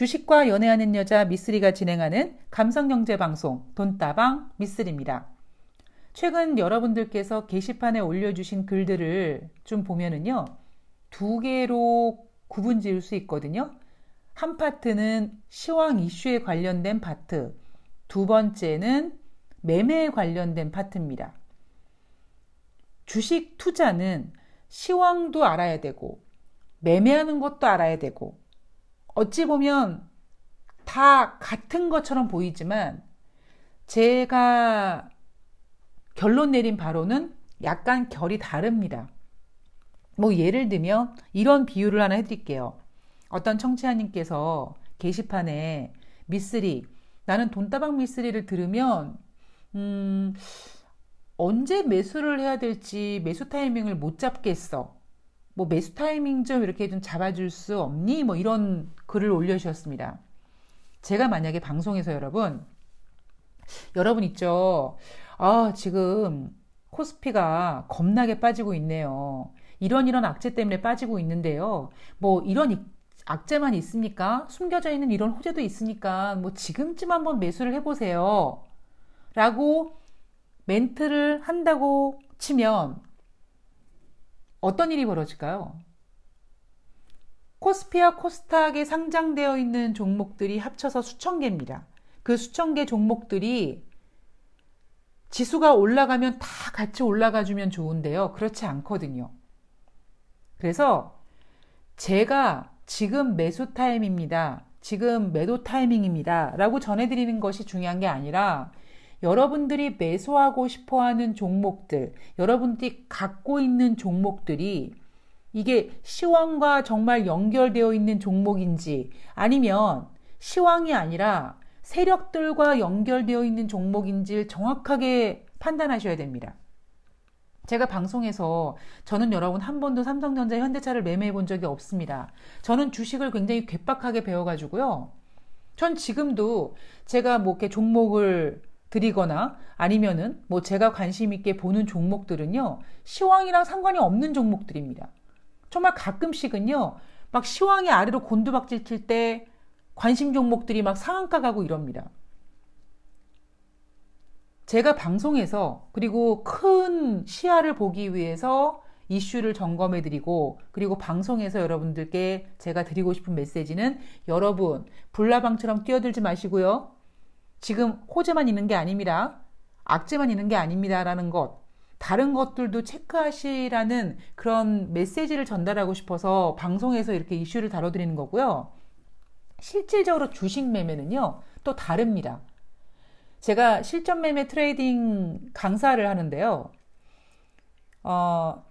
주식과 연애하는 여자 미쓰리가 진행하는 감성경제 방송 돈다방 미쓰리입니다. 최근 여러분들께서 게시판에 올려주신 글들을 좀 보면은요, 두 개로 구분 지을 수 있거든요. 한 파트는 시황 이슈에 관련된 파트, 두 번째는 매매에 관련된 파트입니다. 주식 투자는 시황도 알아야 되고, 매매하는 것도 알아야 되고, 어찌 보면 다 같은 것처럼 보이지만 제가 결론 내린 바로는 약간 결이 다릅니다. 뭐 예를 들면 이런 비유를 하나 해드릴게요. 어떤 청취자님께서 게시판에 미쓰리 나는 돈다방 미쓰리를 들으면 음, 언제 매수를 해야 될지 매수 타이밍을 못 잡겠어. 뭐 매수 타이밍 좀 이렇게 좀 잡아줄 수 없니? 뭐 이런 글을 올려주셨습니다. 제가 만약에 방송에서 여러분, 여러분 있죠? 아, 지금 코스피가 겁나게 빠지고 있네요. 이런 이런 악재 때문에 빠지고 있는데요. 뭐 이런 악재만 있습니까? 숨겨져 있는 이런 호재도 있으니까 뭐 지금쯤 한번 매수를 해보세요. 라고 멘트를 한다고 치면 어떤 일이 벌어질까요? 코스피와 코스닥에 상장되어 있는 종목들이 합쳐서 수천 개입니다. 그 수천 개 종목들이 지수가 올라가면 다 같이 올라가 주면 좋은데요. 그렇지 않거든요. 그래서 제가 지금 매수 타임입니다. 지금 매도 타이밍입니다. 라고 전해드리는 것이 중요한 게 아니라 여러분들이 매수하고 싶어 하는 종목들, 여러분들이 갖고 있는 종목들이 이게 시황과 정말 연결되어 있는 종목인지 아니면 시황이 아니라 세력들과 연결되어 있는 종목인지 정확하게 판단하셔야 됩니다. 제가 방송에서 저는 여러분 한 번도 삼성전자 현대차를 매매해 본 적이 없습니다. 저는 주식을 굉장히 괴팍하게 배워가지고요. 전 지금도 제가 뭐 이렇게 종목을 드리거나 아니면은 뭐 제가 관심 있게 보는 종목들은요, 시황이랑 상관이 없는 종목들입니다. 정말 가끔씩은요, 막 시황이 아래로 곤두박질 칠 때 관심 종목들이 막 상한가 가고 이럽니다. 제가 방송에서 그리고 큰 시야를 보기 위해서 이슈를 점검해 드리고 그리고 방송에서 여러분들께 제가 드리고 싶은 메시지는 여러분 불나방처럼 뛰어들지 마시고요. 지금 호재만 있는 게 아닙니다. 악재만 있는 게 아닙니다라는 것. 다른 것들도 체크하시라는 그런 메시지를 전달하고 싶어서 방송에서 이렇게 이슈를 다뤄드리는 거고요. 실질적으로 주식 매매는요, 또 다릅니다. 제가 실전 매매 trading 강사를 하는데요. 어,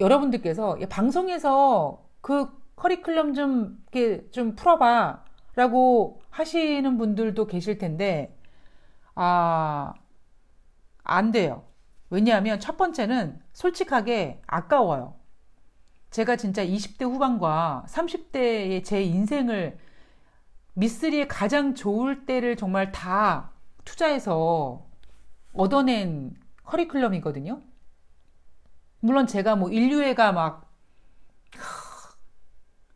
여러분들께서 방송에서 그 커리큘럼 좀, 이렇게 좀 풀어봐. 라고 하시는 분들도 계실 텐데, 아, 안 돼요. 왜냐하면 첫 번째는 솔직하게 아까워요. 제가 진짜 20대 후반과 30대의 제 인생을 미쓰리의 가장 좋을 때를 정말 다 투자해서 얻어낸 커리큘럼이거든요. 물론 제가 뭐 인류애가 막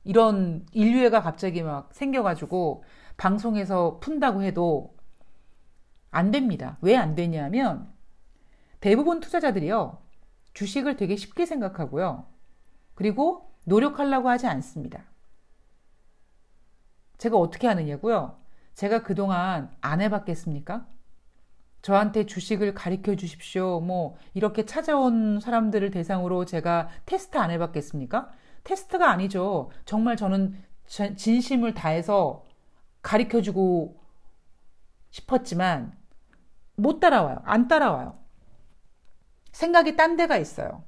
이런 인류애가 갑자기 막 생겨가지고 방송에서 푼다고 해도 안 됩니다. 왜 안 되냐면 대부분 투자자들이요. 주식을 되게 쉽게 생각하고요. 그리고 노력하려고 하지 않습니다. 제가 어떻게 하느냐고요? 제가 그동안 안 해봤겠습니까? 저한테 주식을 가르쳐 주십시오. 뭐, 이렇게 찾아온 사람들을 대상으로 제가 테스트 안 해봤겠습니까? 테스트가 아니죠. 정말 저는 진심을 다해서 가르쳐 주고 싶었지만, 못 따라와요. 안 따라와요. 생각이 딴 데가 있어요.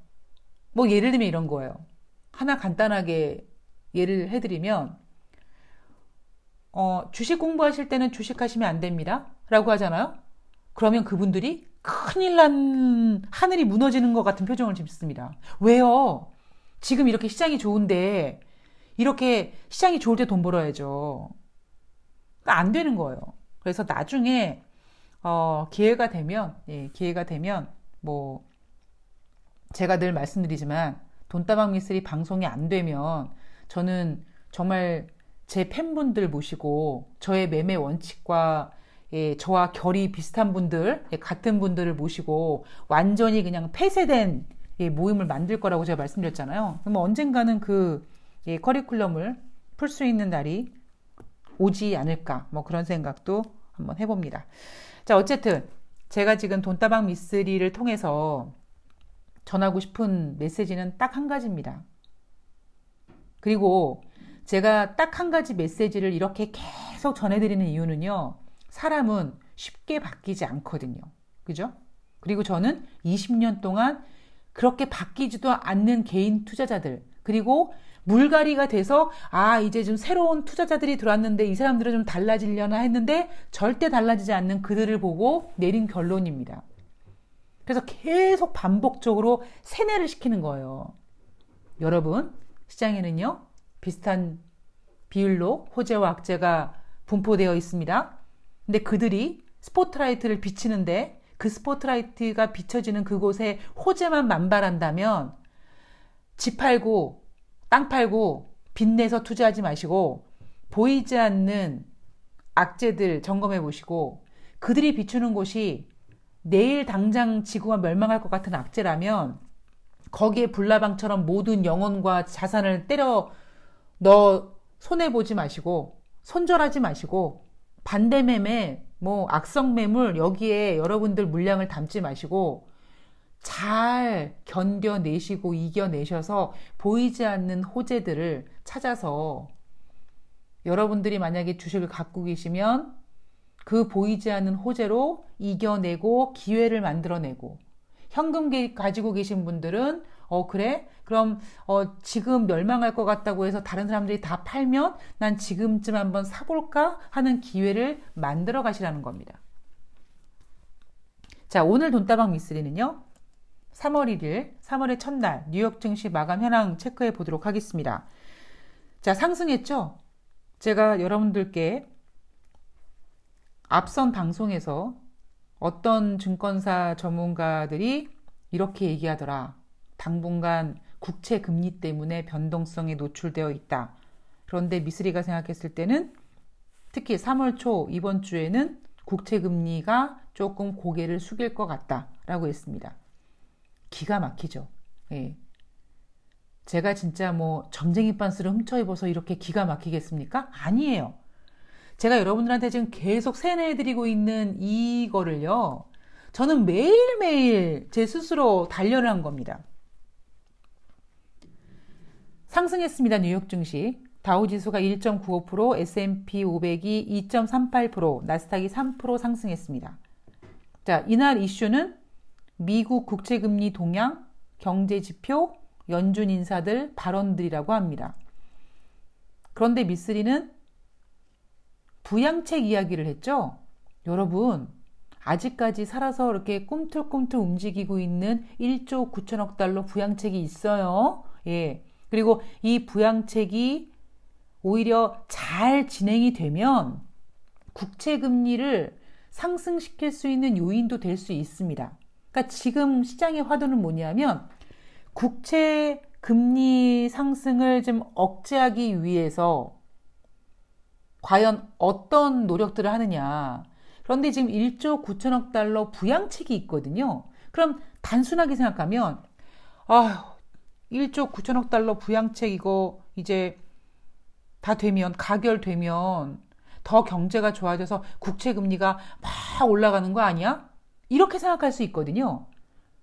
뭐, 예를 들면 이런 거예요. 하나 간단하게 예를 해드리면, 어, 주식 공부하실 때는 주식 하시면 안 됩니다. 라고 하잖아요. 그러면 그분들이 큰일 난 하늘이 무너지는 것 같은 표정을 짓습니다. 왜요? 지금 이렇게 시장이 좋은데 이렇게 시장이 좋을 때 돈 벌어야죠. 안 되는 거예요. 그래서 나중에 어, 기회가 되면 예, 기회가 되면 뭐 제가 늘 말씀드리지만 돈다방 미스리 방송이 안 되면 저는 정말 제 팬분들 모시고 저의 매매 원칙과 예, 저와 결이 비슷한 분들, 예, 같은 분들을 모시고 완전히 그냥 폐쇄된 예, 모임을 만들 거라고 제가 말씀드렸잖아요. 그럼 언젠가는 그 예, 커리큘럼을 풀 수 있는 날이 오지 않을까, 뭐 그런 생각도 한번 해봅니다. 자, 어쨌든 제가 지금 돈다방 미스리를 통해서 전하고 싶은 메시지는 딱 한 가지입니다. 그리고 제가 딱 한 가지 메시지를 이렇게 계속 전해드리는 이유는요. 사람은 쉽게 바뀌지 않거든요. 그죠? 그리고 저는 20년 동안 그렇게 바뀌지도 않는 개인 투자자들, 그리고 물갈이가 돼서, 아, 이제 좀 새로운 투자자들이 들어왔는데 이 사람들은 좀 달라지려나 했는데 절대 달라지지 않는 그들을 보고 내린 결론입니다. 그래서 계속 반복적으로 세뇌를 시키는 거예요. 여러분, 시장에는요, 비슷한 비율로 호재와 악재가 분포되어 있습니다. 근데 그들이 스포트라이트를 비치는데 그 스포트라이트가 비춰지는 그곳에 호재만 만발한다면 집 팔고 땅 팔고 빚내서 투자하지 마시고 보이지 않는 악재들 점검해 보시고 그들이 비추는 곳이 내일 당장 지구가 멸망할 것 같은 악재라면 거기에 불나방처럼 모든 영혼과 자산을 때려 넣어 손해 보지 마시고 손절하지 마시고 반대 매매, 뭐 악성 매물 여기에 여러분들 물량을 담지 마시고 잘 견뎌내시고 이겨내셔서 보이지 않는 호재들을 찾아서 여러분들이 만약에 주식을 갖고 계시면 그 보이지 않는 호재로 이겨내고 기회를 만들어내고 현금 가지고 계신 분들은 어 그래 그럼 어 지금 멸망할 것 같다고 해서 다른 사람들이 다 팔면 난 지금쯤 한번 사볼까 하는 기회를 만들어 가시라는 겁니다. 자 오늘 돈다방 미스리는요. 3월 1일 3월의 첫날 뉴욕 증시 마감 현황 체크해 보도록 하겠습니다. 자 상승했죠? 제가 여러분들께 앞선 방송에서 어떤 증권사 전문가들이 이렇게 얘기하더라. 당분간 국채 금리 때문에 변동성에 노출되어 있다. 그런데 미스리가 생각했을 때는 특히 3월 초 이번 주에는 국채 금리가 조금 고개를 숙일 것 같다라고 했습니다. 기가 막히죠. 예. 제가 진짜 뭐 점쟁이 빤스를 훔쳐 입어서 이렇게 기가 막히겠습니까? 아니에요. 제가 여러분들한테 지금 계속 세뇌해드리고 있는 이거를요. 저는 매일매일 제 스스로 단련을 한 겁니다. 상승했습니다. 뉴욕 증시. 다우지수가 1.95%, S&P 500이 2.38%, 나스닥이 3% 상승했습니다. 자, 이날 이슈는 미국 국채금리 동향, 경제지표, 연준 인사들 발언들이라고 합니다. 그런데 미쓰리는 부양책 이야기를 했죠? 여러분, 아직까지 살아서 이렇게 꿈틀꿈틀 움직이고 있는 1조 9천억 달러 부양책이 있어요. 예. 그리고 이 부양책이 오히려 잘 진행이 되면 국채 금리를 상승시킬 수 있는 요인도 될 수 있습니다. 그러니까 지금 시장의 화두는 뭐냐면 국채 금리 상승을 좀 억제하기 위해서 과연 어떤 노력들을 하느냐. 그런데 지금 1조 9천억 달러 부양책이 있거든요. 그럼 단순하게 생각하면 아, 1조 9천억 달러 부양책 이거 이제 다 되면 가결되면 더 경제가 좋아져서 국채 금리가 막 올라가는 거 아니야? 이렇게 생각할 수 있거든요.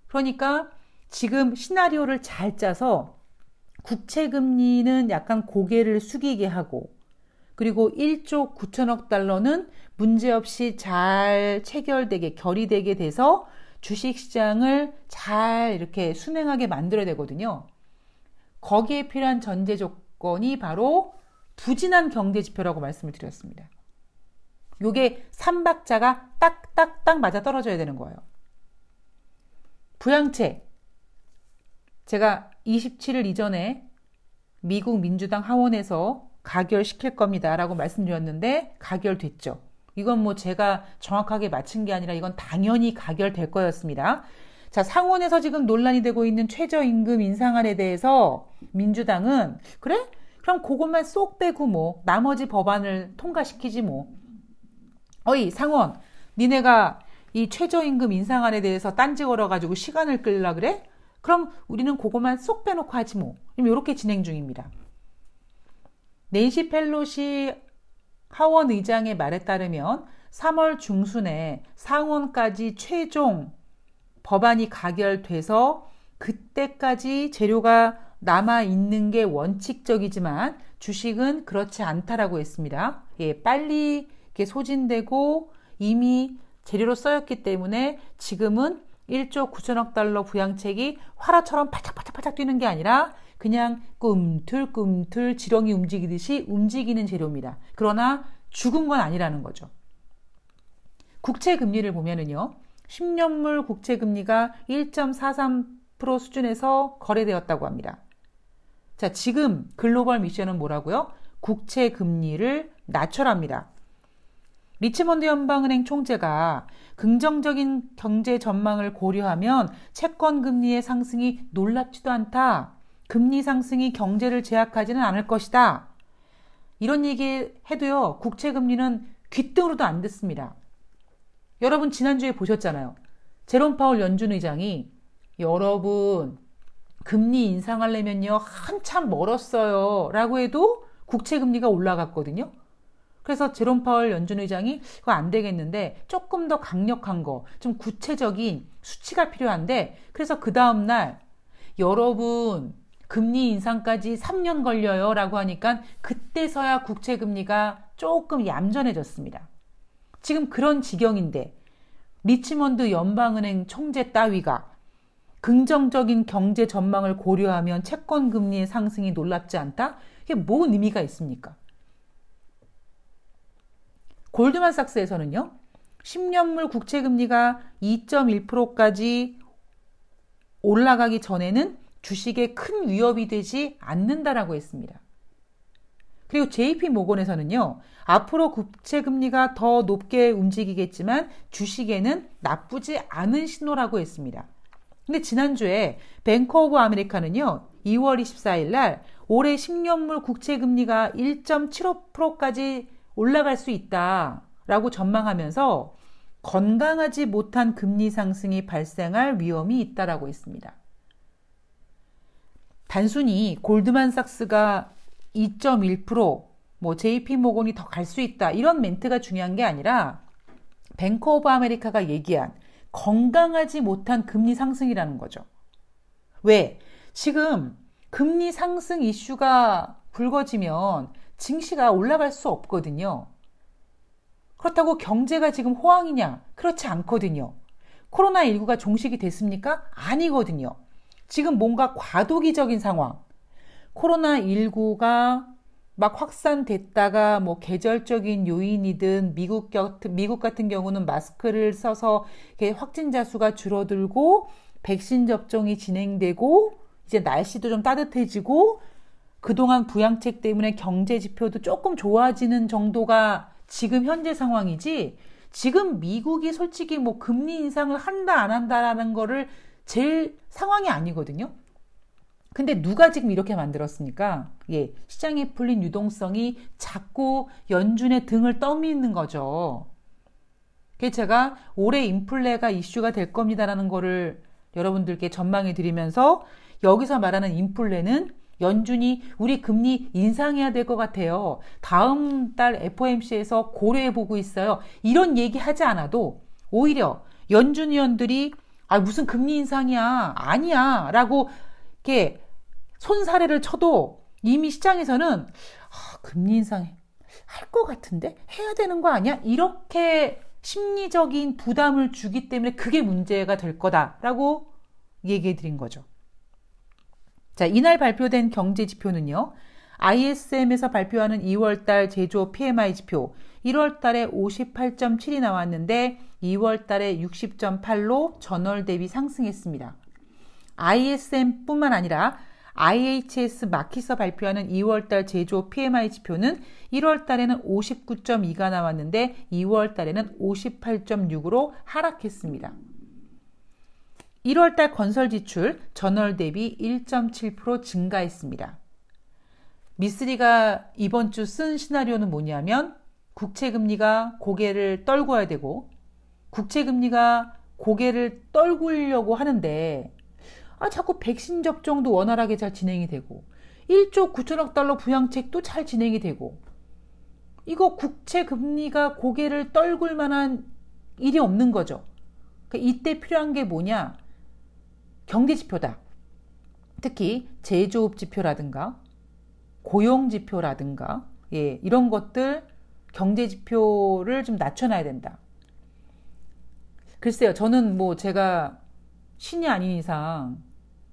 그러니까 지금 시나리오를 잘 짜서 국채 금리는 약간 고개를 숙이게 하고 그리고 1조 9천억 달러는 문제없이 잘 체결되게 결의되게 돼서 주식 시장을 잘 이렇게 순행하게 만들어야 되거든요. 거기에 필요한 전제 조건이 바로 부진한 경제 지표라고 말씀을 드렸습니다. 요게 3박자가 딱딱딱 맞아 떨어져야 되는 거예요. 부양책. 제가 27일 이전에 미국 민주당 하원에서 가결시킬 겁니다. 라고 말씀드렸는데 가결됐죠. 이건 뭐 제가 정확하게 맞힌 게 아니라 이건 당연히 가결될 거였습니다. 자, 상원에서 지금 논란이 되고 있는 최저임금 인상안에 대해서 민주당은 그래? 그럼 그것만 쏙 빼고 뭐 나머지 법안을 통과시키지 뭐. 어이 상원 니네가 이 최저임금 인상안에 대해서 딴지 걸어가지고 시간을 끌라 그래? 그럼 우리는 그것만 쏙 빼놓고 하지 뭐. 이렇게 진행 중입니다. 낸시 펠로시 하원 의장의 말에 따르면 3월 중순에 상원까지 최종 법안이 가결돼서 그때까지 재료가 남아 있는 게 원칙적이지만 주식은 그렇지 않다라고 했습니다. 예, 빨리 소진되고 이미 재료로 써였기 때문에 지금은 1조 9천억 달러 부양책이 화라처럼 팔짝팔짝팔짝 뛰는 게 아니라 그냥 꿈틀꿈틀 지렁이 움직이듯이 움직이는 재료입니다. 그러나 죽은 건 아니라는 거죠. 국채 금리를 보면은요. 10년물 국채 금리가 1.43% 수준에서 거래되었다고 합니다. 자, 지금 글로벌 미션은 뭐라고요? 국채 금리를 낮춰랍니다. 리치몬드 연방은행 총재가 긍정적인 경제 전망을 고려하면 채권 금리의 상승이 놀랍지도 않다. 금리 상승이 경제를 제약하지는 않을 것이다. 이런 얘기 해도요, 국채 금리는 귀등으로도 안 듣습니다. 여러분 지난주에 보셨잖아요. 제롬 파월 연준 의장이 여러분 금리 인상하려면요 한참 멀었어요 라고 해도 국채 금리가 올라갔거든요. 그래서 제롬 파월 연준 의장이 그거 안 되겠는데 조금 더 강력한 거, 좀 구체적인 수치가 필요한데 그래서 그 다음 날 여러분 금리 인상까지 3년 걸려요 라고 하니까 그때서야 국채 금리가 조금 얌전해졌습니다. 지금 그런 지경인데 리치먼드 연방은행 총재 따위가 긍정적인 경제 전망을 고려하면 채권 금리의 상승이 놀랍지 않다? 이게 뭔 의미가 있습니까? 골드만삭스에서는요. 10년물 국채 금리가 2.1%까지 올라가기 전에는 주식에 큰 위협이 되지 않는다라고 했습니다. 그리고 JP 모건에서는요, 앞으로 국채 금리가 더 높게 움직이겠지만 주식에는 나쁘지 않은 신호라고 했습니다. 근데 지난주에 뱅크 오브 아메리카는요, 2월 24일 날 올해 10년물 국채 금리가 1.75%까지 올라갈 수 있다라고 전망하면서 건강하지 못한 금리 상승이 발생할 위험이 있다라고 했습니다. 단순히 골드만삭스가 2.1%뭐 JP 모건이 더 갈 수 있다 이런 멘트가 중요한 게 아니라 뱅크 오브 아메리카가 얘기한 건강하지 못한 금리 상승이라는 거죠. 왜? 지금 금리 상승 이슈가 불거지면 증시가 올라갈 수 없거든요. 그렇다고 경제가 지금 호황이냐? 그렇지 않거든요. 코로나19가 종식이 됐습니까? 아니거든요. 지금 뭔가 과도기적인 상황. 코로나19가 막 확산됐다가 뭐 계절적인 요인이든 미국 같은 미국 같은 경우는 마스크를 써서 확진자 수가 줄어들고 백신 접종이 진행되고 이제 날씨도 좀 따뜻해지고 그동안 부양책 때문에 경제 지표도 조금 좋아지는 정도가 지금 현재 상황이지 지금 미국이 솔직히 뭐 금리 인상을 한다 안 한다라는 거를 제일 상황이 아니거든요. 근데 누가 지금 이렇게 만들었습니까? 예, 시장에 풀린 유동성이 자꾸 연준의 등을 떠미는 거죠. 그래서 제가 올해 인플레가 이슈가 될 겁니다라는 거를 여러분들께 전망해 드리면서 여기서 말하는 인플레는 연준이 우리 금리 인상해야 될 것 같아요. 다음 달 FOMC에서 고려해 보고 있어요. 이런 얘기 하지 않아도 오히려 연준 위원들이 아 무슨 금리 인상이야 아니야 라고 이렇게 손사래를 쳐도 이미 시장에서는 아, 금리 인상 할 것 같은데 해야 되는 거 아니야? 이렇게 심리적인 부담을 주기 때문에 그게 문제가 될 거다라고 얘기해 드린 거죠. 자, 이날 발표된 경제 지표는요. ISM에서 발표하는 2월 달 제조 PMI 지표 1월 달에 58.7이 나왔는데 2월 달에 60.8로 전월 대비 상승했습니다. ISM뿐만 아니라 IHS 마키서 발표하는 2월 달 제조 PMI 지표는 1월 달에는 59.2가 나왔는데 2월 달에는 58.6으로 하락했습니다. 1월달 건설 지출 전월 대비 1.7% 증가했습니다. 미쓰리가 이번 주 쓴 시나리오는 뭐냐면 국채금리가 고개를 떨궈야 되고 국채금리가 고개를 떨구려고 하는데 아, 자꾸 백신 접종도 원활하게 잘 진행이 되고 1조 9천억 달러 부양책도 잘 진행이 되고 이거 국채 금리가 고개를 떨굴 만한 일이 없는 거죠. 그러니까 이때 필요한 게 뭐냐? 경제 지표다. 특히 제조업 지표라든가 고용 지표라든가 예, 이런 것들 경제 지표를 좀 낮춰놔야 된다. 글쎄요, 저는 뭐 제가 신이 아닌 이상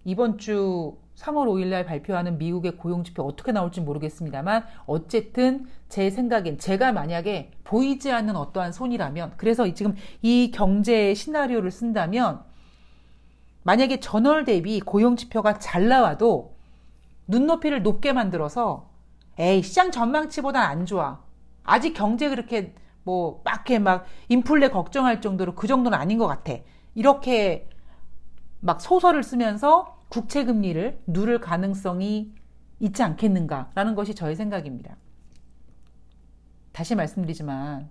이번 주 3월 5일 날 발표하는 미국의 고용 지표 어떻게 나올지 모르겠습니다만 어쨌든 제 생각엔 제가 만약에 보이지 않는 어떠한 손이라면 그래서 지금 이 경제 시나리오를 쓴다면 만약에 전월 대비 고용 지표가 잘 나와도 눈높이를 높게 만들어서 에이 시장 전망치보다 안 좋아. 아직 경제 그렇게 뭐 막게 막 인플레 걱정할 정도로 그 정도는 아닌 것 같아. 이렇게 막 소설을 쓰면서 국채 금리를 누를 가능성이 있지 않겠는가라는 것이 저의 생각입니다. 다시 말씀드리지만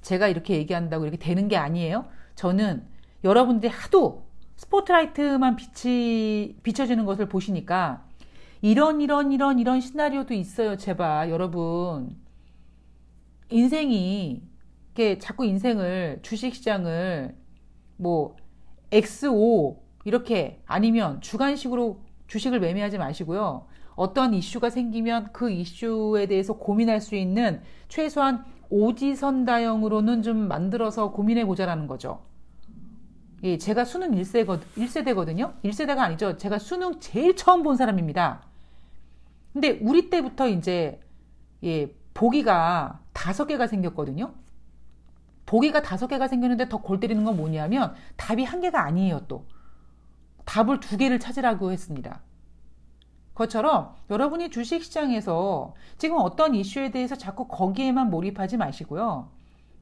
제가 이렇게 얘기한다고 이렇게 되는 게 아니에요. 저는 여러분들이 하도 스포트라이트만 빛이 비춰지는 것을 보시니까 이런 이런 이런 이런 시나리오도 있어요. 제발 여러분 인생이 이렇게 자꾸 인생을 주식시장을 뭐 XO 이렇게 아니면 주간식으로 주식을 매매하지 마시고요. 어떤 이슈가 생기면 그 이슈에 대해서 고민할 수 있는 최소한 오지선다형으로는 좀 만들어서 고민해 보자라는 거죠. 예, 제가 수능 1세거, 1세대거든요. 1세대가 아니죠. 제가 수능 제일 처음 본 사람입니다. 근데 우리 때부터 이제 예, 보기가 다섯 개가 생겼거든요. 보기가 다섯 개가 생겼는데 더 골 때리는 건 뭐냐면 답이 한 개가 아니에요, 또. 답을 두 개를 찾으라고 했습니다. 그것처럼 여러분이 주식시장에서 지금 어떤 이슈에 대해서 자꾸 거기에만 몰입하지 마시고요.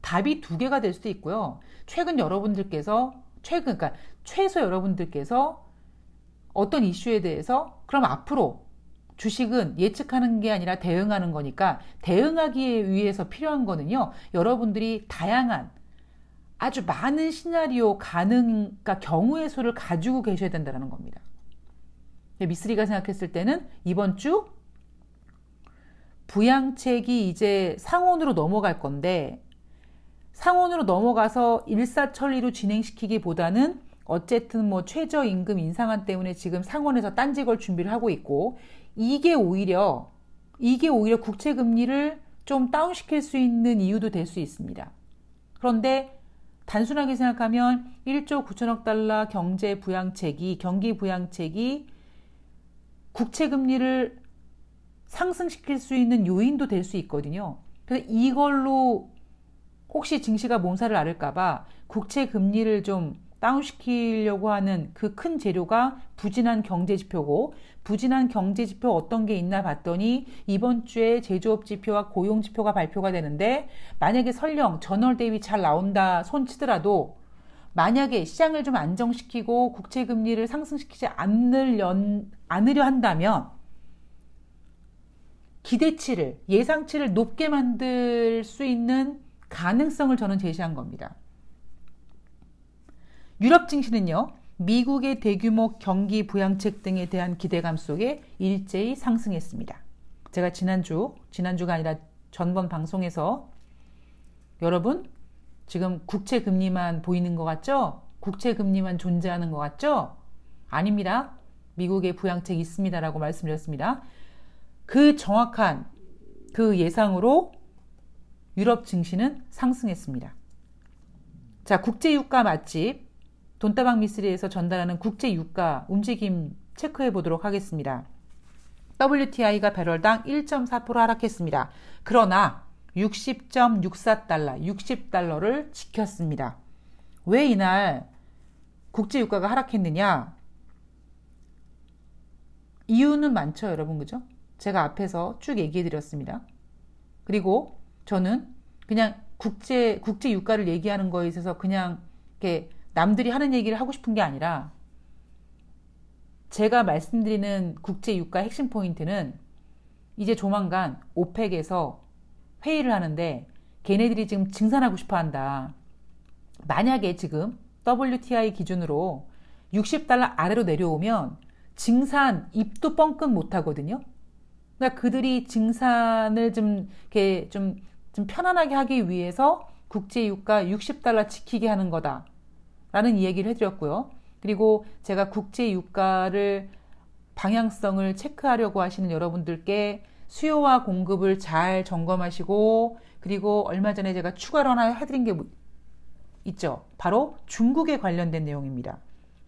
답이 두 개가 될 수도 있고요. 최근 여러분들께서 최근 그러니까 최소 여러분들께서 어떤 이슈에 대해서 그럼 앞으로 주식은 예측하는 게 아니라 대응하는 거니까 대응하기 위해서 필요한 거는요. 여러분들이 다양한 아주 많은 시나리오 가능, 그러니까 경우의 수를 가지고 계셔야 된다는 겁니다. 미쓰리가 생각했을 때는 이번 주 부양책이 이제 상온으로 넘어갈 건데 상온으로 넘어가서 일사천리로 진행시키기보다는 어쨌든 뭐 최저임금 인상안 때문에 지금 상원에서 딴지 걸 준비를 하고 있고 이게 오히려 이게 오히려 국채 금리를 좀 다운시킬 수 있는 이유도 될 수 있습니다. 그런데 단순하게 생각하면 1조 9천억 달러 경제 부양책이 경기 부양책이 국채 금리를 상승시킬 수 있는 요인도 될 수 있거든요. 그래서 이걸로 혹시 증시가 몸살을 앓을까봐 국채 금리를 좀 다운시키려고 하는 그 큰 재료가 부진한 경제 지표고 부진한 경제 지표 어떤 게 있나 봤더니 이번 주에 제조업 지표와 고용 지표가 발표가 되는데 만약에 설령 전월 대비 잘 나온다 손 치더라도 만약에 시장을 좀 안정시키고 국채 금리를 상승시키지 않으려, 않으려 한다면 기대치를 예상치를 높게 만들 수 있는 가능성을 저는 제시한 겁니다. 유럽 증시는요. 미국의 대규모 경기 부양책 등에 대한 기대감 속에 일제히 상승했습니다. 제가 지난주, 지난주가 아니라 전번 방송에서 여러분, 지금 국채 금리만 보이는 것 같죠? 국채 금리만 존재하는 것 같죠? 아닙니다. 미국의 부양책이 있습니다라고 말씀드렸습니다. 그 정확한 그 예상으로 유럽 증시는 상승했습니다. 자, 국제유가 맛집 돈다방 미스리에서 전달하는 국제유가 움직임 체크해 보도록 하겠습니다. WTI가 배럴당 1.4% 하락했습니다. 그러나 60.64달러, 60달러를 지켰습니다. 왜 이날 국제유가가 하락했느냐? 이유는 많죠, 여러분, 그죠? 제가 앞에서 쭉 얘기해 드렸습니다. 그리고 저는 그냥 국제, 국제 유가를 얘기하는 거에 있어서 그냥 이렇게 남들이 하는 얘기를 하고 싶은 게 아니라 제가 말씀드리는 국제 유가 핵심 포인트는 이제 조만간 오펙에서 회의를 하는데 걔네들이 지금 증산하고 싶어 한다. 만약에 지금 WTI 기준으로 60달러 아래로 내려오면 증산 입도 뻥끗 못 하거든요. 그러니까 그들이 증산을 좀 이렇게 좀, 좀 편안하게 하기 위해서 국제 유가 60달러 지키게 하는 거다. 라는 얘기를 해드렸고요. 그리고 제가 국제 유가를 방향성을 체크하려고 하시는 여러분들께 수요와 공급을 잘 점검하시고 그리고 얼마 전에 제가 추가로 하나 해드린 게뭐 있죠. 바로 중국에 관련된 내용입니다.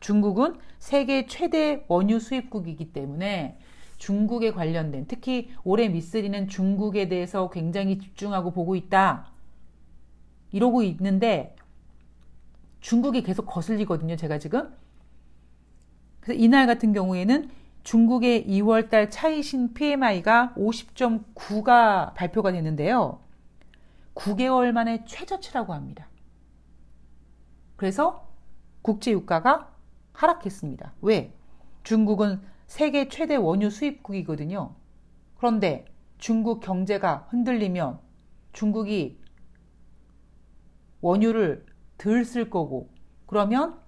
중국은 세계 최대 원유 수입국이기 때문에 중국에 관련된 특히 올해 미쓰리는 중국에 대해서 굉장히 집중하고 보고 있다. 이러고 있는데 중국이 계속 거슬리거든요. 제가 지금. 그래서 이날 같은 경우에는 중국의 2월달 차이신 PMI가 50.9가 발표가 됐는데요. 9개월 만에 최저치라고 합니다. 그래서 국제 유가가 하락했습니다. 왜? 중국은 세계 최대 원유 수입국이거든요. 그런데 중국 경제가 흔들리면 중국이 원유를 덜 쓸 거고 그러면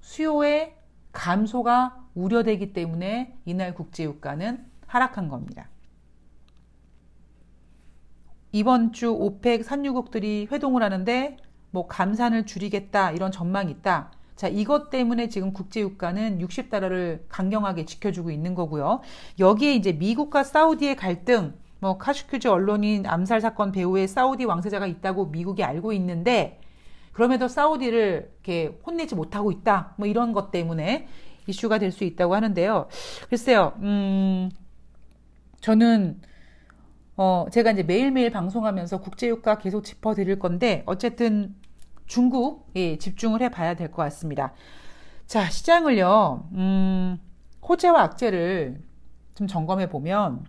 수요의 감소가 우려되기 때문에 이날 국제유가는 하락한 겁니다. 이번 주 오펙 산유국들이 회동을 하는데 뭐 감산을 줄이겠다 이런 전망이 있다. 자, 이것 때문에 지금 국제유가는 60달러를 강경하게 지켜주고 있는 거고요. 여기에 이제 미국과 사우디의 갈등, 뭐 카슈큐즈 언론인 암살 사건 배후에 사우디 왕세자가 있다고 미국이 알고 있는데 그럼에도 사우디를 이렇게 혼내지 못하고 있다. 뭐 이런 것 때문에 이슈가 될 수 있다고 하는데요. 글쎄요, 음, 저는 어, 제가 이제 매일매일 방송하면서 국제유가 계속 짚어드릴 건데, 어쨌든 중국에 집중을 해봐야 될 것 같습니다. 자, 시장을요, 음, 호재와 악재를 좀 점검해 보면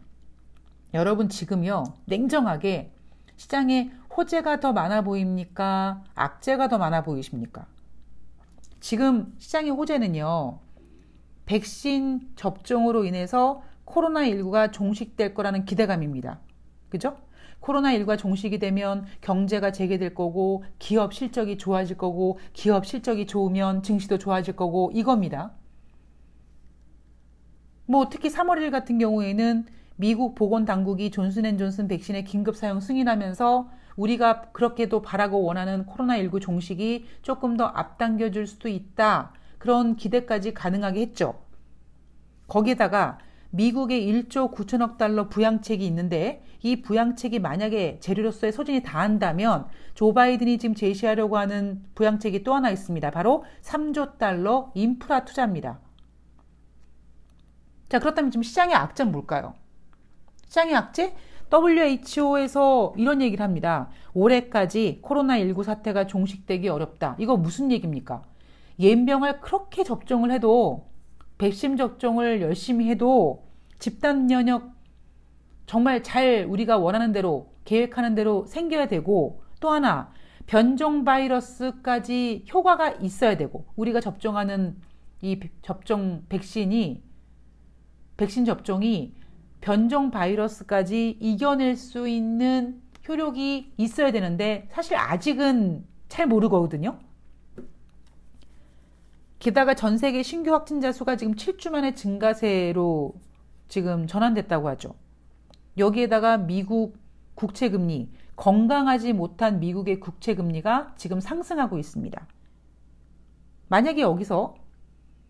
여러분 지금요, 냉정하게 시장에 호재가 더 많아 보입니까? 악재가 더 많아 보이십니까? 지금 시장의 호재는요, 백신 접종으로 인해서 코로나19가 종식될 거라는 기대감입니다. 그죠? 코로나19가 종식이 되면 경제가 재개될 거고 기업 실적이 좋아질 거고 기업 실적이 좋으면 증시도 좋아질 거고 이겁니다. 뭐 특히 3월 1일 같은 경우에는 미국 보건 당국이 존슨앤존슨 백신의 긴급 사용 승인하면서 우리가 그렇게도 바라고 원하는 코로나19 종식이 조금 더 앞당겨 줄 수도 있다. 그런 기대까지 가능하게 했죠. 거기에다가 미국의 1조 9천억 달러 부양책이 있는데 이 부양책이 만약에 재료로서의 소진이 다한다면 조 바이든이 지금 제시하려고 하는 부양책이 또 하나 있습니다. 바로 3조 달러 인프라 투자입니다. 자, 그렇다면 지금 시장의 악재는 뭘까요? 시장의 악재? WHO에서 이런 얘기를 합니다. 올해까지 코로나19 사태가 종식되기 어렵다. 이거 무슨 얘기입니까? 옌병을 그렇게 접종을 해도 백신 접종을 열심히 해도 집단 면역 정말 잘 우리가 원하는 대로 계획하는 대로 생겨야 되고 또 하나 변종 바이러스까지 효과가 있어야 되고 우리가 접종하는 이 접종 백신이 백신 접종이 변종 바이러스까지 이겨낼 수 있는 효력이 있어야 되는데 사실 아직은 잘 모르거든요. 게다가 전 세계 신규 확진자 수가 지금 7주 만에 증가세로 지금 전환됐다고 하죠. 여기에다가 미국 국채금리, 건강하지 못한 미국의 국채금리가 지금 상승하고 있습니다. 만약에 여기서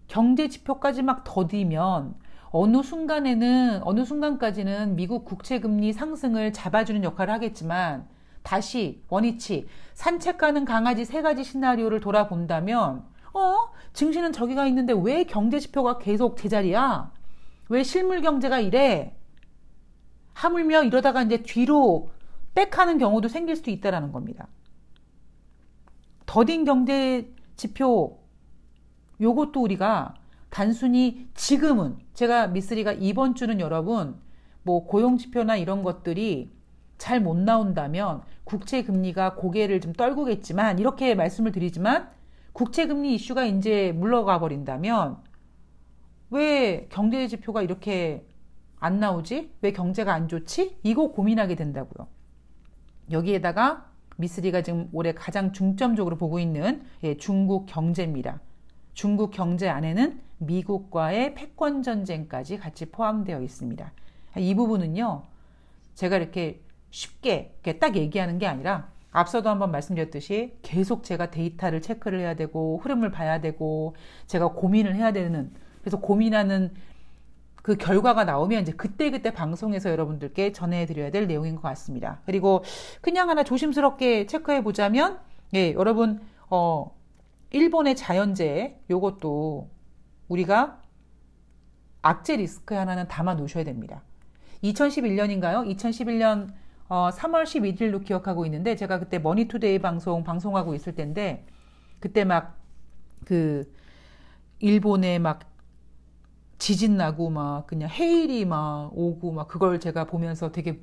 경제 지표까지 막 더디면 어느 순간에는, 어느 순간까지는 미국 국채금리 상승을 잡아주는 역할을 하겠지만 다시 원위치, 산책 가는 강아지 세 가지 시나리오를 돌아본다면, 어? 증시는 저기가 있는데 왜 경제 지표가 계속 제자리야? 왜 실물 경제가 이래? 하물며 이러다가 이제 뒤로 백하는 경우도 생길 수도 있다라는 겁니다. 더딘 경제 지표 요것도 우리가 단순히 지금은 제가 미쓰리가 이번 주는 여러분 뭐 고용 지표나 이런 것들이 잘 못 나온다면 국채 금리가 고개를 좀 떨구겠지만 이렇게 말씀을 드리지만 국채 금리 이슈가 이제 물러가 버린다면 왜 경제 지표가 이렇게 안 나오지? 왜 경제가 안 좋지? 이거 고민하게 된다고요. 여기에다가 미스리가 지금 올해 가장 중점적으로 보고 있는 예, 중국 경제입니다. 중국 경제 안에는 미국과의 패권 전쟁까지 같이 포함되어 있습니다. 이 부분은요, 제가 이렇게 쉽게 이렇게 딱 얘기하는 게 아니라 앞서도 한번 말씀드렸듯이 계속 제가 데이터를 체크를 해야 되고 흐름을 봐야 되고 제가 고민을 해야 되는 그래서 고민하는 그 결과가 나오면 이제 그때 그때 방송에서 여러분들께 전해드려야 될 내용인 것 같습니다. 그리고 그냥 하나 조심스럽게 체크해 보자면, 예, 여러분, 어, 일본의 자연재해, 요것도 우리가 악재 리스트에 하나는 담아 놓으셔야 됩니다. 2011년인가요? 2011년 어, 3월 11일로 기억하고 있는데 제가 그때 머니투데이 방송 방송하고 있을 때인데 그때 막 그 일본에 막 지진 나고 막 그냥 해일이 막 오고 막 그걸 제가 보면서 되게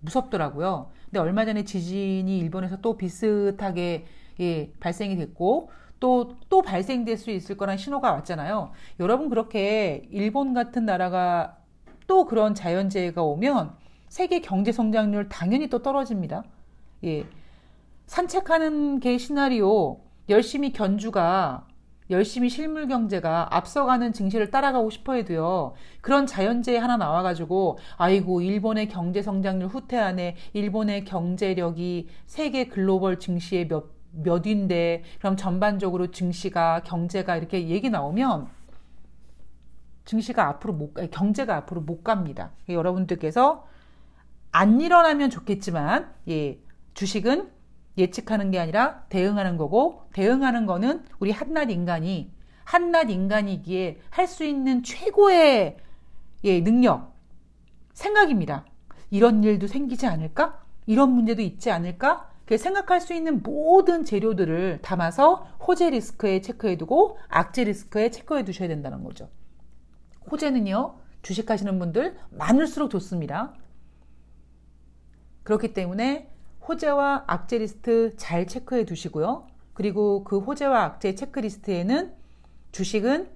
무섭더라고요. 근데 얼마 전에 지진이 일본에서 또 비슷하게 예, 발생이 됐고 또, 또 발생될 수 있을 거란 신호가 왔잖아요. 여러분, 그렇게 일본 같은 나라가 또 그런 자연재해가 오면 세계 경제 성장률 당연히 또 떨어집니다. 예. 산책하는 게 시나리오, 열심히 견주가 열심히 실물 경제가 앞서가는 증시를 따라가고 싶어 해도요. 그런 자연재해 하나 나와가지고 아이고 일본의 경제 성장률 후퇴하네. 일본의 경제력이 세계 글로벌 증시의 몇 몇인데 그럼 전반적으로 증시가 경제가 이렇게 얘기 나오면 증시가 앞으로 못 경제가 앞으로 못 갑니다. 여러분들께서 안 일어나면 좋겠지만 예, 주식은 예측하는 게 아니라 대응하는 거고 대응하는 거는 우리 한낱 인간이 한낱 인간이기에 할 수 있는 최고의 예, 능력 생각입니다. 이런 일도 생기지 않을까? 이런 문제도 있지 않을까? 생각할 수 있는 모든 재료들을 담아서 호재 리스크에 체크해두고 악재 리스크에 체크해 두셔야 된다는 거죠. 호재는요, 주식하시는 분들 많을수록 좋습니다. 그렇기 때문에 호재와 악재 리스트 잘 체크해 두시고요. 그리고 그 호재와 악재 체크리스트에는 주식은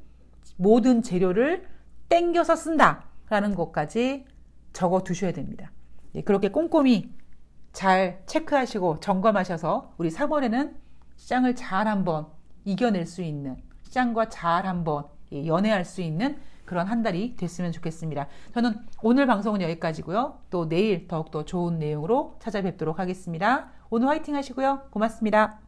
모든 재료를 땡겨서 쓴다라는 것까지 적어 두셔야 됩니다. 예, 그렇게 꼼꼼히 잘 체크하시고 점검하셔서 우리 3월에는 시장을 잘 한번 이겨낼 수 있는 시장과 잘 한번 예, 연애할 수 있는 그런 한 달이 됐으면 좋겠습니다. 저는 오늘 방송은 여기까지고요. 또 내일 더욱더 좋은 내용으로 찾아뵙도록 하겠습니다. 오늘 화이팅 하시고요. 고맙습니다.